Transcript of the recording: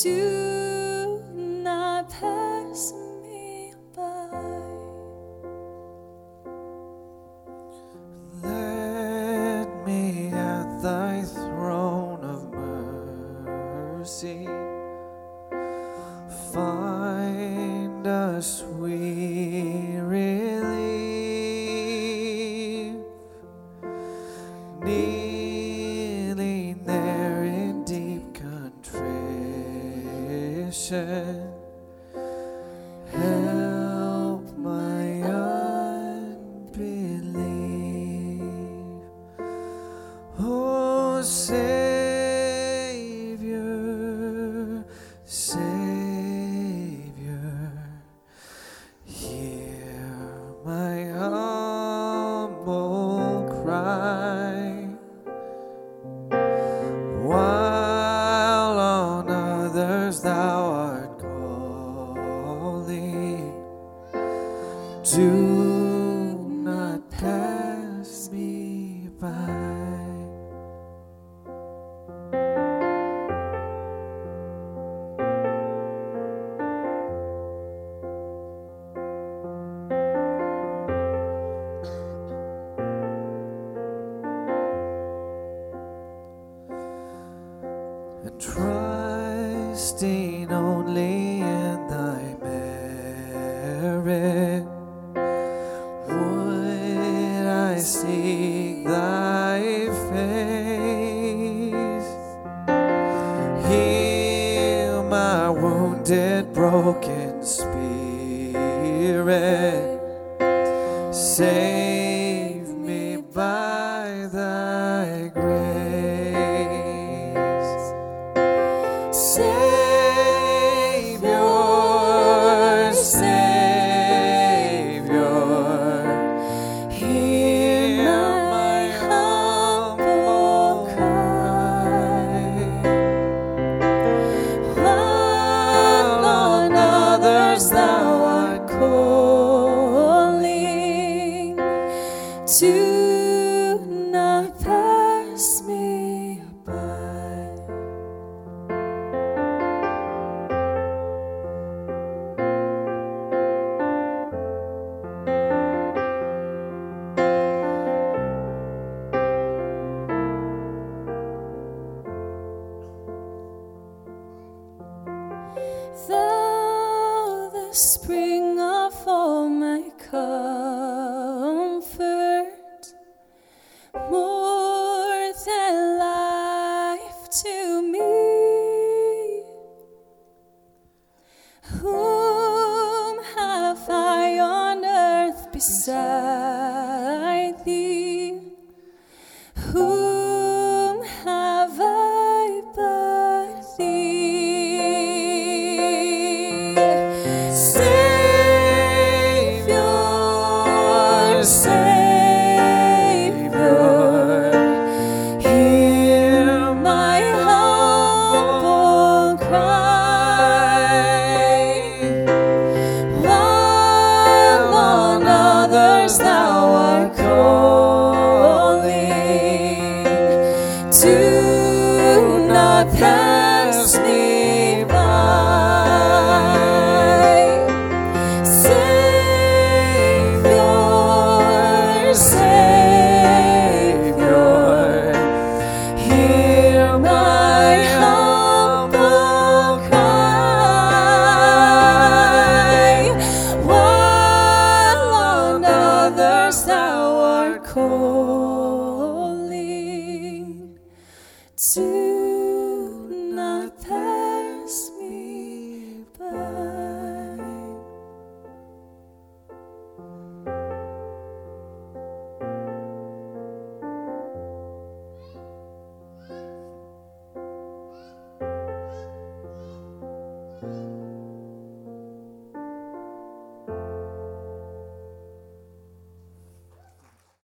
do not pass me by. Let me at thy throne of mercy find a sweet Help my unbelief. Oh, Savior, and trusting only in thy merit would I seek thy face? Heal my wounded broken spirit. Save spring